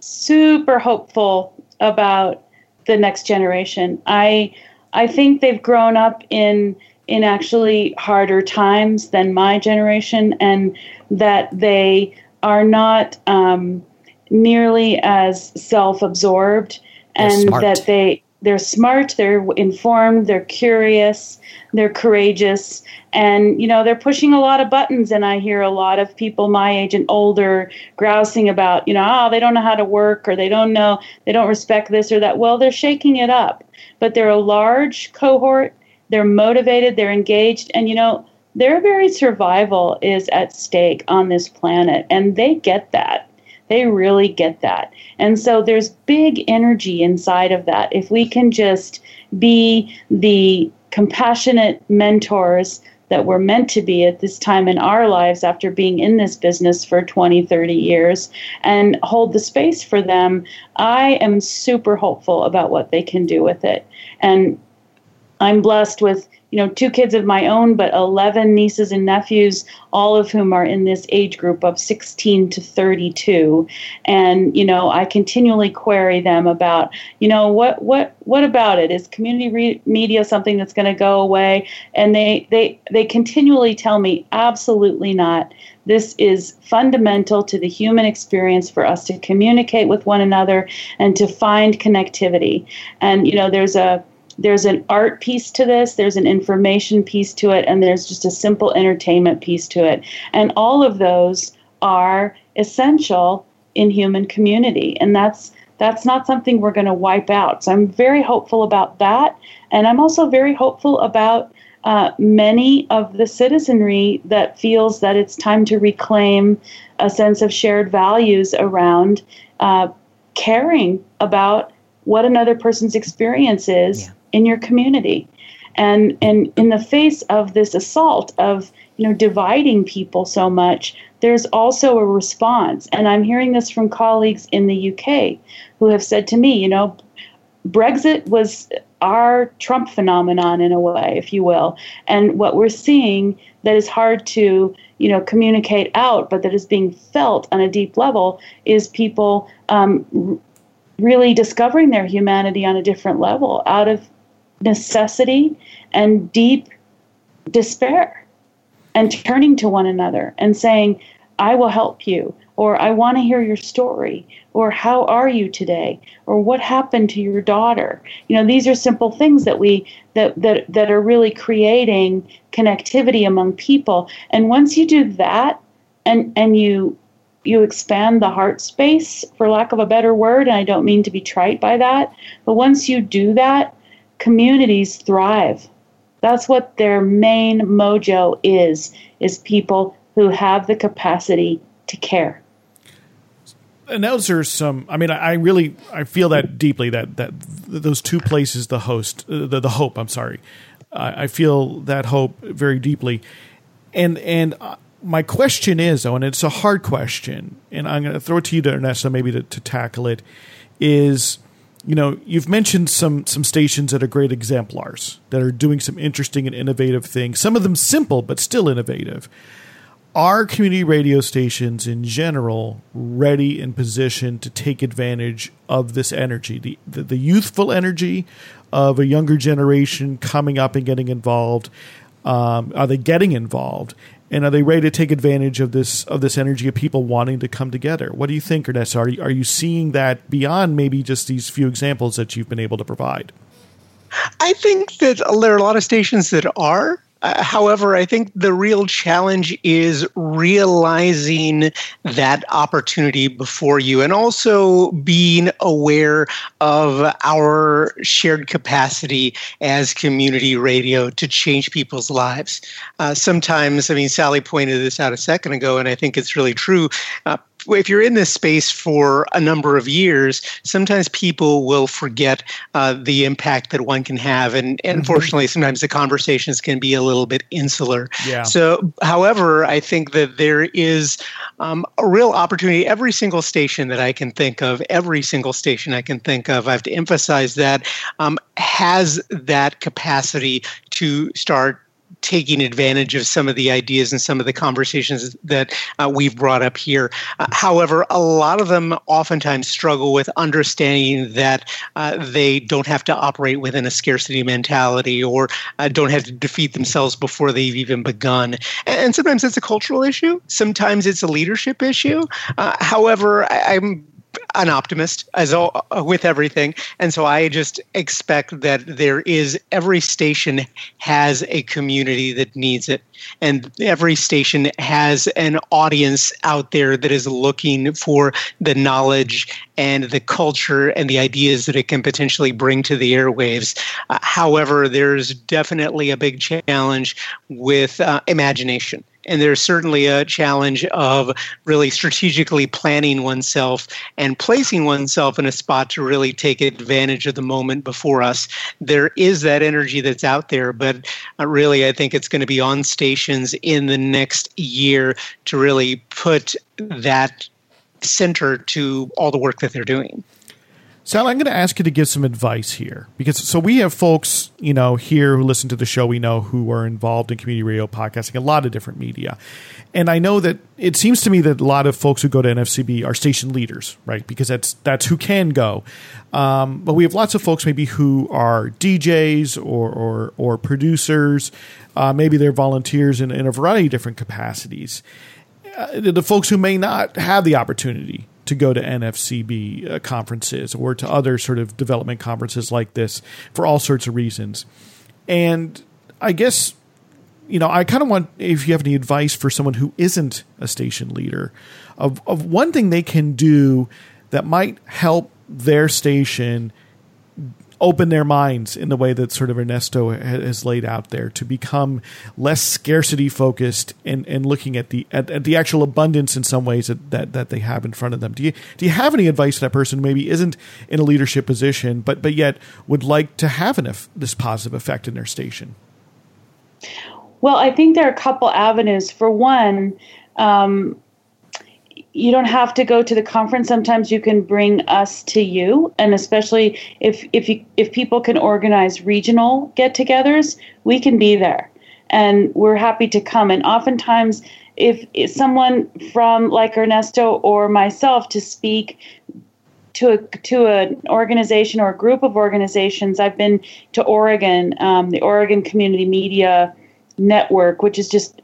A: super hopeful about the next generation. I I think they've grown up in in actually harder times than my generation, and that they are not um, nearly as self-absorbed, and that they they're smart, they're informed, they're curious, they're courageous, and you know they're pushing a lot of buttons. And I hear a lot of people my age and older grousing about, you know, oh, they don't know how to work, or they don't know, they don't respect this or that. Well, they're shaking it up, but they're a large cohort. They're motivated, they're engaged, and you know their very survival is at stake on this planet, and they get that. They really get that. And so there's big energy inside of that. If we can just be the compassionate mentors that we're meant to be at this time in our lives after being in this business for 20, 30 years and hold the space for them, I am super hopeful about what they can do with it. And I'm blessed with you know, two kids of my own, but 11 nieces and nephews, all of whom are in this age group of 16 to 32. And, you know, I continually query them about, you know, what, what, what about it? Is community re- media something that's going to go away? And they, they, they continually tell me, absolutely not. This is fundamental to the human experience for us to communicate with one another and to find connectivity. And, you know, there's a, there's an art piece to this, there's an information piece to it, and there's just a simple entertainment piece to it. And all of those are essential in human community. And that's that's not something we're going to wipe out. So I'm very hopeful about that. And I'm also very hopeful about uh, many of the citizenry that feels that it's time to reclaim a sense of shared values around uh, caring about what another person's experience is yeah in your community. And, and in the face of this assault of you know dividing people so much, there's also a response. And I'm hearing this from colleagues in the UK who have said to me, you know, Brexit was our Trump phenomenon in a way, if you will. And what we're seeing that is hard to, you know, communicate out, but that is being felt on a deep level, is people um, really discovering their humanity on a different level out of necessity and deep despair and turning to one another and saying, I will help you, or I want to hear your story, or how are you today, or what happened to your daughter. You know, these are simple things that we that that that are really creating connectivity among people. And once you do that and and you you expand the heart space for lack of a better word, and I don't mean to be trite by that, but once you do that, communities thrive. That's what their main mojo is, is people who have the capacity to care.
B: And those are some. I mean, I really I feel that deeply that that those two places, the host, uh, the the hope. I'm sorry, I, I feel that hope very deeply, and and uh, my question is though, and it's a hard question, and I'm going to throw it to you, Ernesto, maybe to, to tackle it. Is you know, you've mentioned some some stations that are great exemplars that are doing some interesting and innovative things. Some of them simple but still innovative. Are community radio stations in general ready and positioned to take advantage of this energy, the, the, the youthful energy of a younger generation coming up and getting involved? Um, are they getting involved? And are they ready to take advantage of this of this energy of people wanting to come together? What do you think, Ernesto? Are you, are you seeing that beyond maybe just these few examples that you've been able to provide?
D: I think that there are a lot of stations that are. Uh, however, I think the real challenge is realizing that opportunity before you and also being aware of our shared capacity as community radio to change people's lives. Uh, sometimes, I mean, Sally pointed this out a second ago, and I think it's really true. Uh, if you're in this space for a number of years, sometimes people will forget uh, the impact that one can have, and, and mm-hmm. unfortunately, sometimes the conversations can be a little bit insular. Yeah. So, however, I think that there is um, a real opportunity. Every single station that I can think of, every single station I can think of, I have to emphasize that um, has that capacity to start taking advantage of some of the ideas and some of the conversations that uh, we've brought up here. Uh, however, a lot of them oftentimes struggle with understanding that uh, they don't have to operate within a scarcity mentality or uh, don't have to defeat themselves before they've even begun. And sometimes it's a cultural issue, sometimes it's a leadership issue. Uh, however, I, I'm an optimist as all, uh, with everything. And so i just expect that there is every station has a community that needs it. And every station has an audience out there that is looking for the knowledge and the culture and the ideas that it can potentially bring to the airwaves. Uh, however there's definitely a big challenge with uh, imagination and there's certainly a challenge of really strategically planning oneself and placing oneself in a spot to really take advantage of the moment before us. There is that energy that's out there, but uh, really, I think it's going to be on stations in the next year to really put that center to all the work that they're doing.
B: Sal, I'm going to ask you to give some advice here because so we have folks, you know, here who listen to the show we know who are involved in community radio podcasting, a lot of different media. And I know that it seems to me that a lot of folks who go to NFCB are station leaders, right? Because that's that's who can go. Um, but we have lots of folks maybe who are DJs or or, or producers. Uh, maybe they're volunteers in, in a variety of different capacities. Uh, the folks who may not have the opportunity to go to NFCB uh, conferences or to other sort of development conferences like this for all sorts of reasons. And I guess, you know, I kind of want, if you have any advice for someone who isn't a station leader, of, of one thing they can do that might help their station open their minds in the way that sort of Ernesto has laid out there to become less scarcity focused and, and looking at the at, at, the actual abundance in some ways that, that, that they have in front of them. Do you do you have any advice to that person who maybe isn't in a leadership position but but yet would like to have an, this positive effect in their station?
A: Well, I think there are a couple avenues. For one, um, you don't have to go to the conference. Sometimes you can bring us to you and especially if if you if people can organize regional get-togethers we can be there. And we're happy to come. And oftentimes if, if someone from like Ernesto or myself to speak to a to an organization or a group of organizations I've been to Oregon um, the Oregon Community Media Network which is just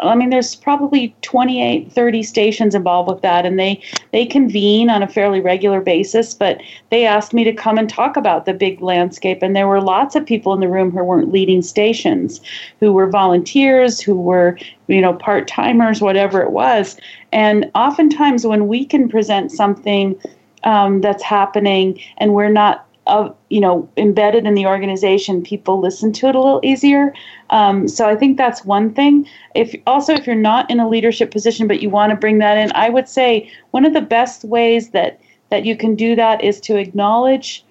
A: I mean, there's probably 28, 30 stations involved with that, and they they convene on a fairly regular basis. But they asked me to come and talk about the big landscape, and there were lots of people in the room who weren't leading stations, who were volunteers, who were you know part timers, whatever it was. And oftentimes, when we can present something um, that's happening, and we're not of you know embedded in the organization people listen to it a little easier. Um, so i think that's one thing. If also if you're not in a leadership position but you want to bring that in i would say one of the best ways that that you can do that is to acknowledge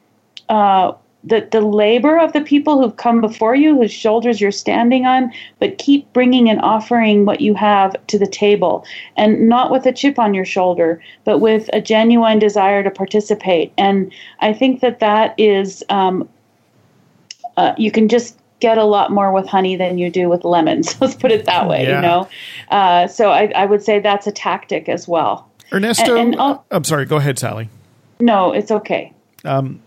A: uh, the, the labor of the people who've come before you, whose shoulders you're standing on, but keep bringing and offering what you have to the table. And not with a chip on your shoulder, but with a genuine desire to participate. And I think that that is, um, uh, you can just get a lot more with honey than you do with lemons. <laughs> Let's put it that way, yeah. you know? Uh, so I, I, would say that's a tactic as well.
B: Ernesto, and, and I'm sorry, go ahead, Sally.
A: No, it's okay.
B: Um,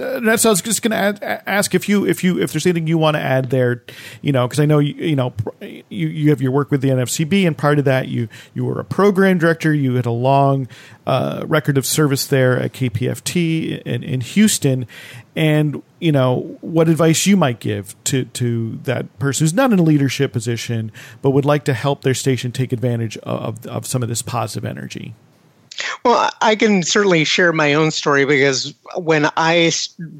B: that's I was just going to ask if you if you if there's anything you want to add there, you know, because I know you, you know you you have your work with the NFCB, and part of that you you were a program director. You had a long uh, record of service there at KPFT in, in Houston, and you know what advice you might give to to that person who's not in a leadership position but would like to help their station take advantage of of some of this positive energy.
D: Well, I can certainly share my own story because when I,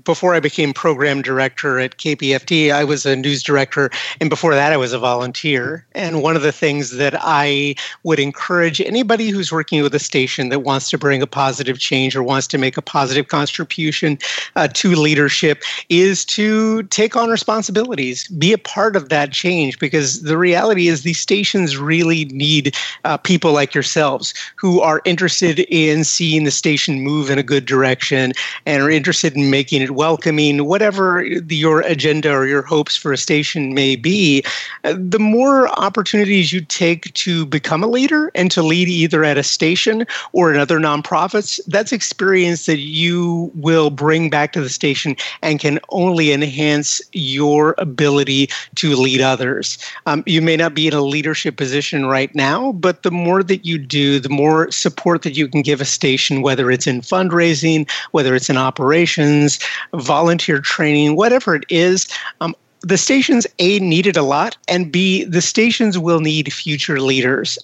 D: before I became program director at KPFT, I was a news director. And before that, I was a volunteer. And one of the things that I would encourage anybody who's working with a station that wants to bring a positive change or wants to make a positive contribution uh, to leadership is to take on responsibilities, be a part of that change, because the reality is these stations really need uh, people like yourselves who are interested in seeing the station move in a good direction and are interested in making it welcoming, whatever your agenda or your hopes for a station may be, the more opportunities you take to become a leader and to lead either at a station or in other nonprofits, that's experience that you will bring back to the station and can only enhance your ability to lead others. Um, you may not be in a leadership position right now, but the more that you do, the more support that you can give a station, whether it's in fundraising, whether it's in operations, volunteer training, whatever it is. Um, the stations a need it a lot and b the stations will need future leaders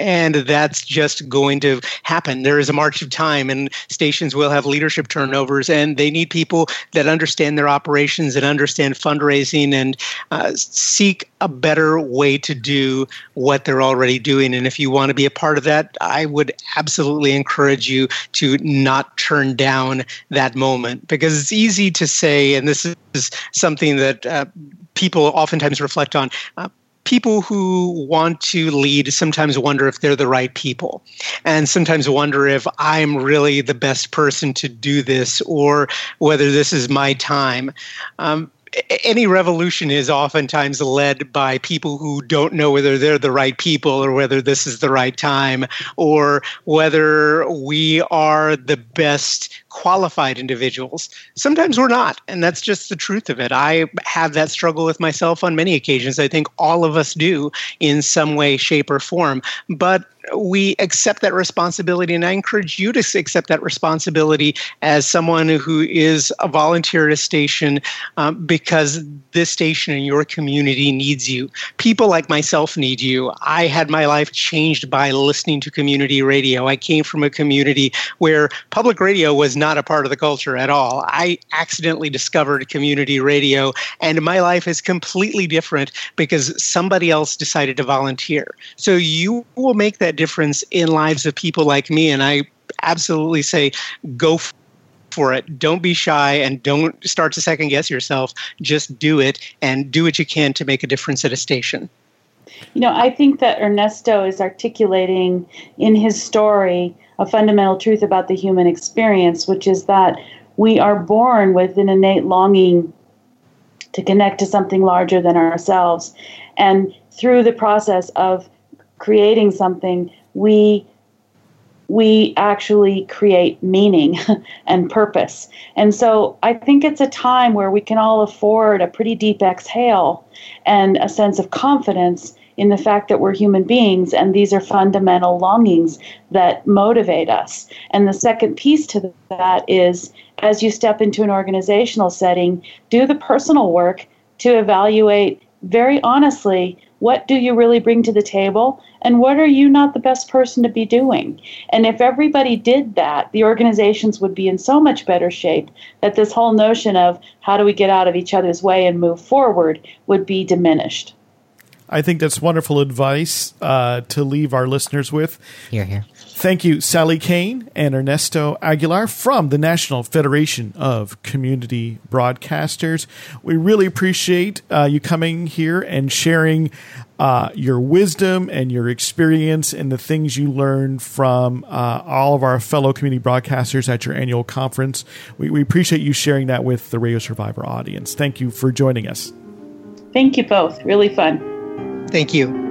D: and that's just going to happen. There is a march of time, and stations will have leadership turnovers, and they need people that understand their operations and understand fundraising and uh, seek a better way to do what they're already doing. And if you want to be a part of that, I would absolutely encourage you to not turn down that moment because it's easy to say, and this is something that uh, people oftentimes reflect on. Uh, people who want to lead sometimes wonder if they're the right people and sometimes wonder if I'm really the best person to do this or whether this is my time. Um, any revolution is oftentimes led by people who don't know whether they're the right people or whether this is the right time or whether we are the best qualified individuals. Sometimes we're not, and that's just the truth of it. I have that struggle with myself on many occasions. I think all of us do in some way, shape, or form. But we accept that responsibility, and I encourage you to accept that responsibility as someone who is a volunteer at a station um, because this station in your community needs you. People like myself need you. I had my life changed by listening to community radio. I came from a community where public radio was not a part of the culture at all. I accidentally discovered community radio, and my life is completely different because somebody else decided to volunteer. So you will make that difference in lives of people like me, and I absolutely say go for it. Don't be shy and don't start to second guess yourself. Just do it and do what you can to make a difference at a station.
A: You know, I think that Ernesto is articulating in his story a fundamental truth about the human experience, which is that we are born with an innate longing to connect to something larger than ourselves. And through the process of creating something, we we actually create meaning <laughs> and purpose. And so I think it's a time where we can all afford a pretty deep exhale and a sense of confidence in the fact that we're human beings and these are fundamental longings that motivate us. And the second piece to that is as you step into an organizational setting, do the personal work to evaluate very honestly what do you really bring to the table and what are you not the best person to be doing and if everybody did that the organizations would be in so much better shape that this whole notion of how do we get out of each other's way and move forward would be diminished
B: I think that's wonderful advice uh, to leave our listeners with.
C: Here, here.
B: Thank you, Sally Kane and Ernesto Aguilar from the National Federation of Community Broadcasters. We really appreciate uh, you coming here and sharing uh, your wisdom and your experience and the things you learned from uh, all of our fellow community broadcasters at your annual conference. We, we appreciate you sharing that with the Radio Survivor audience. Thank you for joining us.
A: Thank you both. Really fun.
D: Thank you.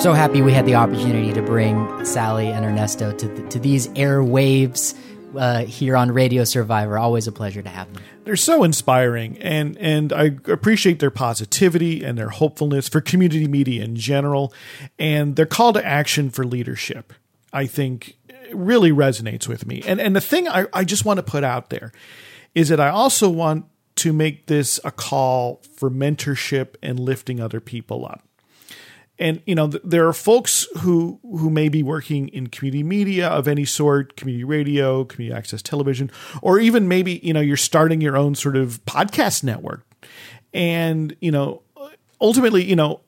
C: So happy we had the opportunity to bring Sally and Ernesto to, to these airwaves uh, here on Radio Survivor. Always a pleasure to have them.
B: They're so inspiring, and and I appreciate their positivity and their hopefulness for community media in general, and their call to action for leadership. I think really resonates with me. And and the thing I, I just want to put out there is that I also want to make this a call for mentorship and lifting other people up. And you know, th- there are folks who who may be working in community media of any sort, community radio, community access television, or even maybe you know you're starting your own sort of podcast network. And you know, ultimately, you know,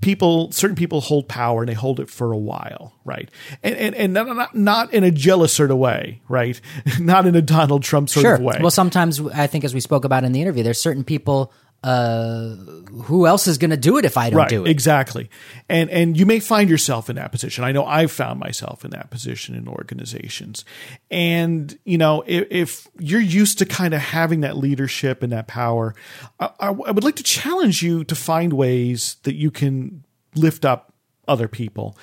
B: people certain people hold power and they hold it for a while right and and, and not, not in a jealous sort of way right <laughs> not in a donald trump sort
C: sure.
B: of way
C: well sometimes i think as we spoke about in the interview there's certain people uh, who else is going to do it if I don't
B: right,
C: do it?
B: Exactly. And and you may find yourself in that position. I know I've found myself in that position in organizations. And you know, if, if you're used to kind of having that leadership and that power, I, I, I would like to challenge you to find ways that you can lift up other people,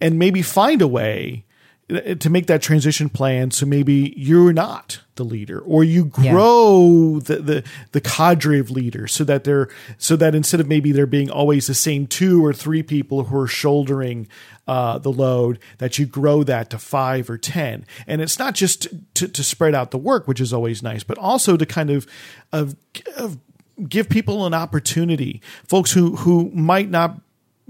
B: and maybe find a way to make that transition plan so maybe you're not the leader or you grow yeah. the, the the cadre of leaders so that they're so that instead of maybe there being always the same two or three people who are shouldering uh, the load that you grow that to five or ten and it's not just to, to spread out the work which is always nice but also to kind of of, of give people an opportunity folks who who might not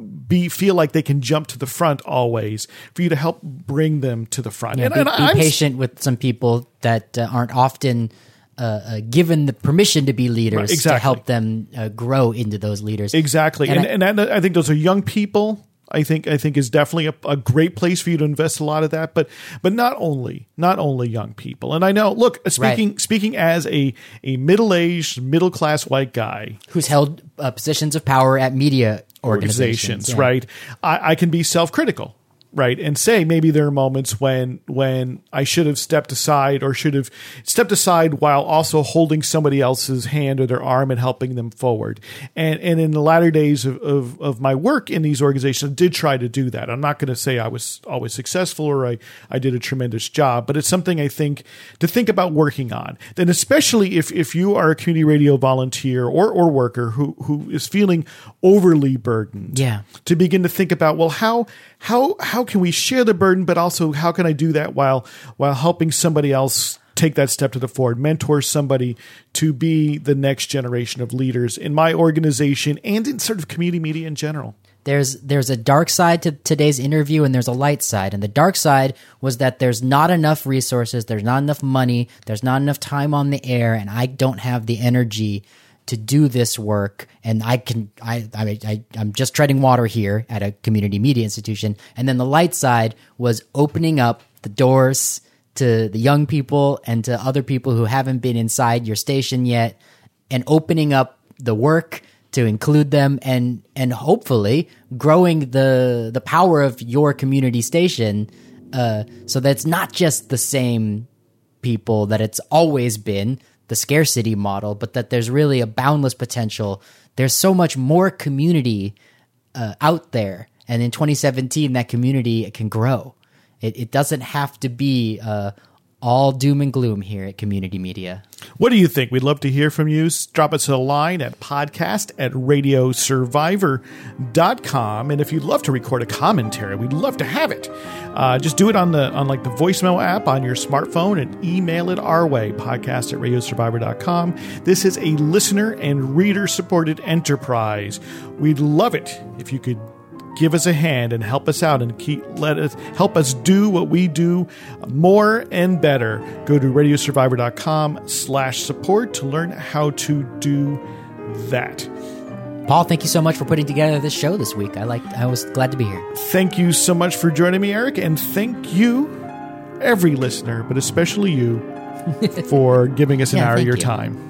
B: be feel like they can jump to the front always for you to help bring them to the front.
C: Yeah, and, be, and be patient with some people that uh, aren't often uh, uh, given the permission to be leaders right, exactly. to help them uh, grow into those leaders.
B: Exactly, and, and, I, and I, I think those are young people. I think I think is definitely a, a, great place for you to invest a lot of that. But but not only not only young people. And I know, look, speaking right. speaking as a a middle aged middle class white guy
C: who's held uh, positions of power at media
B: organizations, organizations yeah. right? I, I can be self critical right and say maybe there are moments when when i should have stepped aside or should have stepped aside while also holding somebody else's hand or their arm and helping them forward. And and in the latter days of of, of my work in these organizations I did try to do that. I'm not going to say i was always successful or i i did a tremendous job but it's something i think to think about working on. Then especially if if you are a community radio volunteer or or worker who who is feeling overly burdened
C: yeah.
B: to begin to think about well how how how can we share the burden, but also how can I do that while while helping somebody else take that step to the forward, mentor somebody to be the next generation of leaders in my organization and in sort of community media in general.
C: There's there's a dark side to today's interview and there's a light side. And the dark side was that there's not enough resources, there's not enough money, there's not enough time on the air, and I don't have the energy to do this work and I can I, I I I'm just treading water here at a community media institution. And then the light side was opening up the doors to the young people and to other people who haven't been inside your station yet and opening up the work to include them and and hopefully growing the the power of your community station uh, so that it's not just the same people that it's always been the scarcity model, but that there's really a boundless potential. There's so much more community uh, out there, and in 2017, that community can grow. It, it doesn't have to be uh, all doom and gloom here at Community Media.
B: What do you think? We'd love to hear from you. Drop us a line at podcast at radiosurvivor.com. And if you'd love to record a commentary, we'd love to have it. Uh, just do it on the on like the voicemail app on your smartphone and email it our way, podcast at radiosurvivor.com. This is a listener and reader supported enterprise. We'd love it if you could give us a hand and help us out and keep let us help us do what we do more and better. Go to radiosurvivor.com slash support to learn how to do that.
C: Paul, thank you so much for putting together this show this week. I like I was glad to be here.
B: Thank you so much for joining me, Eric, and thank you, every listener, but especially you, <laughs> for giving us an yeah, hour of your you. time.